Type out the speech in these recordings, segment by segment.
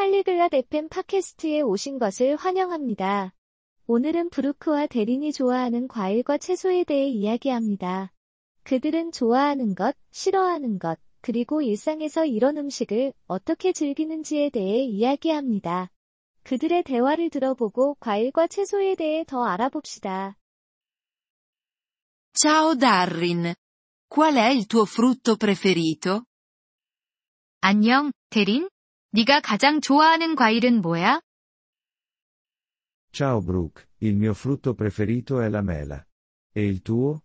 팔리글랏 FM 팟캐스트에 오신 것을 환영합니다. 오늘은 브루크와 대린이 좋아하는 과일과 채소에 대해 이야기합니다. 그들은 좋아하는 것, 싫어하는 것, 그리고 일상에서 이런 음식을 어떻게 즐기는지에 대해 이야기합니다. 그들의 대화를 들어보고 과일과 채소에 대해 더 알아봅시다. Ciao Darrin. Qual è il tuo frutto preferito? 안녕, 대린? 네가 가장 좋아하는 과일은 뭐야? Ciao Brooke, il mio frutto preferito è la mela. E il tuo?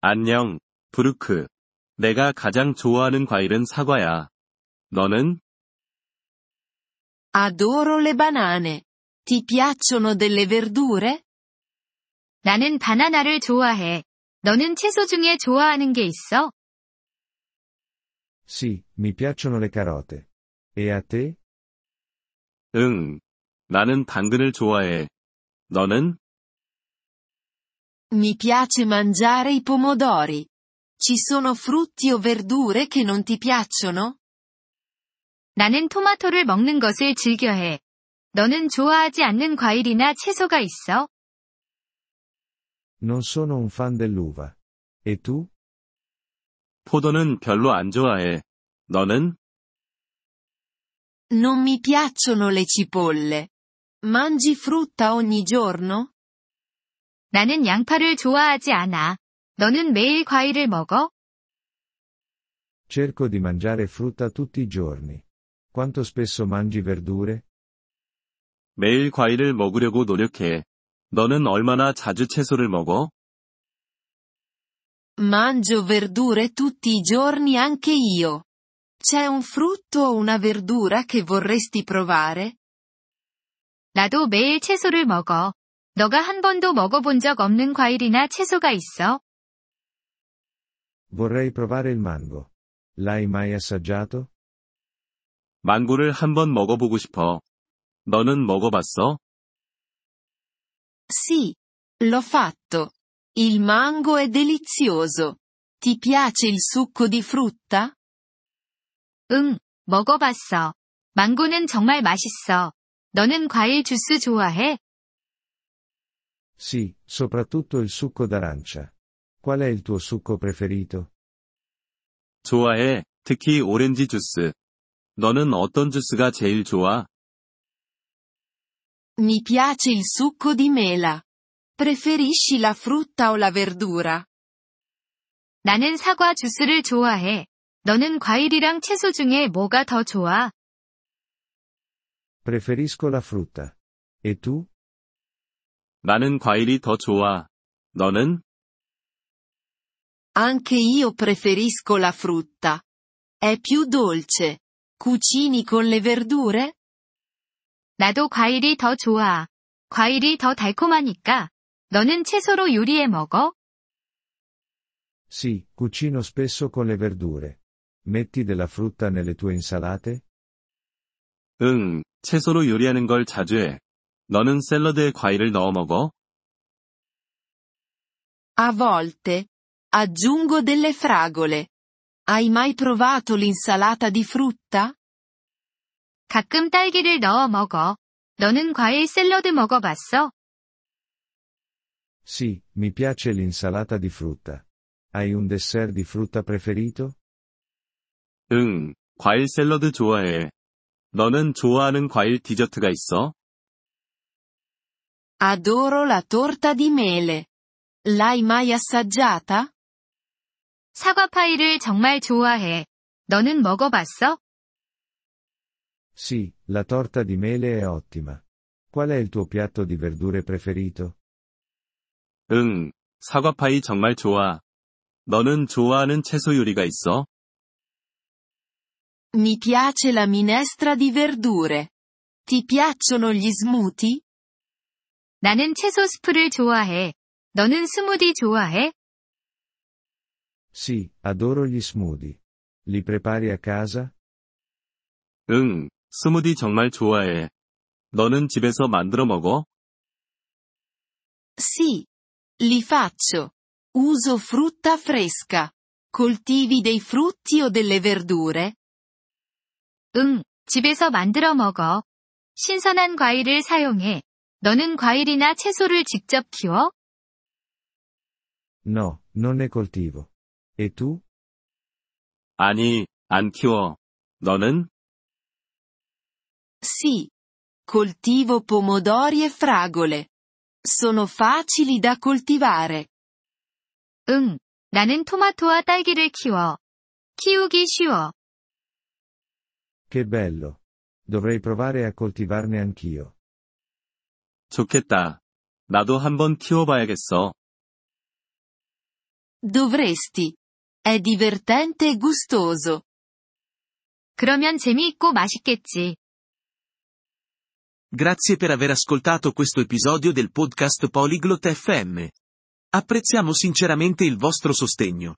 안녕, 브루크. 내가 가장 좋아하는 과일은 사과야. 너는? Adoro le banane. Ti piacciono delle verdure? 나는 바나나를 좋아해. 너는 채소 중에 좋아하는 게 있어? Sì, mi piacciono le carote. E a te? 응. 나는 당근을 좋아해. 너는? Mi piace mangiare i pomodori. Ci sono frutti o verdure che non ti piacciono? 나는 토마토를 먹는 것을 즐겨해. 너는 좋아하지 않는 과일이나 채소가 있어? Non sono un fan dell'uva. E tu? 포도는 별로 안 좋아해. 너는? Non mi piacciono le cipolle. Mangi frutta ogni giorno? 나는 양파를 좋아하지 않아. 너는 매일 과일을 먹어? Cerco di mangiare frutta tutti i giorni. Quanto spesso mangi verdure? 매일 과일을 먹으려고 노력해. 너는 얼마나 자주 채소를 먹어? Mangio verdure tutti i giorni anche io. C'è un frutto o una verdura che vorresti provare? 나도 매일 채소를 먹어. 너가 한 번도 먹어본 적 없는 과일이나 채소가 있어? Vorrei provare il mango. L'hai mai assaggiato? 망고를 한번 먹어보고 싶어. 너는 먹어봤어? Sì. L'ho fatto. Il mango è delizioso. Ti piace il succo di frutta? 응, 먹어봤어. 망고는 정말 맛있어. 너는 과일 주스 좋아해? Sì, soprattutto il succo d'arancia. Qual è il tuo succo preferito? 좋아해, 특히 오렌지 주스. 너는 어떤 주스가 제일 좋아? Mi piace il succo di mela. Preferisci la frutta o la verdura? 나는 사과 주스를 좋아해. 너는 과일이랑 채소 중에 뭐가 더 좋아? Preferisco la frutta. E tu? 나는 과일이 더 좋아. 너는? Anche io preferisco la frutta. È più dolce. Cucini con le verdure? 나도 과일이 더 좋아. 과일이 더 달콤하니까. 너는 채소로 요리해 먹어? Sì, cucino spesso con le verdure. Metti della frutta nelle tue insalate? 응, 채소로 요리하는 걸 자주 해. 너는 샐러드에 과일을 넣어 먹어? A volte. Aggiungo delle fragole. Hai mai provato l'insalata di frutta? 가끔 딸기를 넣어 먹어. 너는 과일 샐러드 먹어봤어? Sì, mi piace l'insalata di frutta. Hai un dessert di frutta preferito? 응, 과일 샐러드 좋아해. 너는 좋아하는 과일 디저트가 있어? Adoro la torta di mele. L'hai mai assaggiata? 사과 파이를 정말 좋아해. 너는 먹어봤어? Sì, la torta di mele è ottima. Qual è il tuo piatto di verdure preferito? 응, 사과 파이 정말 좋아. 너는 좋아하는 채소 요리가 있어? Mi piace la minestra di verdure. Ti piacciono gli smoothie? 나는 채소 스프를 좋아해. 너는 스무디 좋아해? Sì, adoro gli smoothie. Li prepari a casa? 응, 스무디 정말 좋아해. 너는 집에서 만들어 먹어? Sì. Li faccio. Uso frutta fresca. Coltivi dei frutti o delle verdure? 응, 집에서 만들어 먹어. 신선한 과일을 사용해. 너는 과일이나 채소를 직접 키워? No, non ne coltivo. E tu? 아니, 안 키워. 너는? Sì. Coltivo pomodori e fragole. Sono facili da coltivare. 응, 나는 토마토와 딸기를 키워. 키우기 쉬워. Che bello. Dovrei provare a coltivarne anch'io. 좋겠다. 나도 한번 키워봐야겠어. Dovresti. È divertente e gustoso. 그러면 재미있고 맛있겠지. Grazie per aver ascoltato questo episodio del podcast Polyglot FM. Apprezziamo sinceramente il vostro sostegno.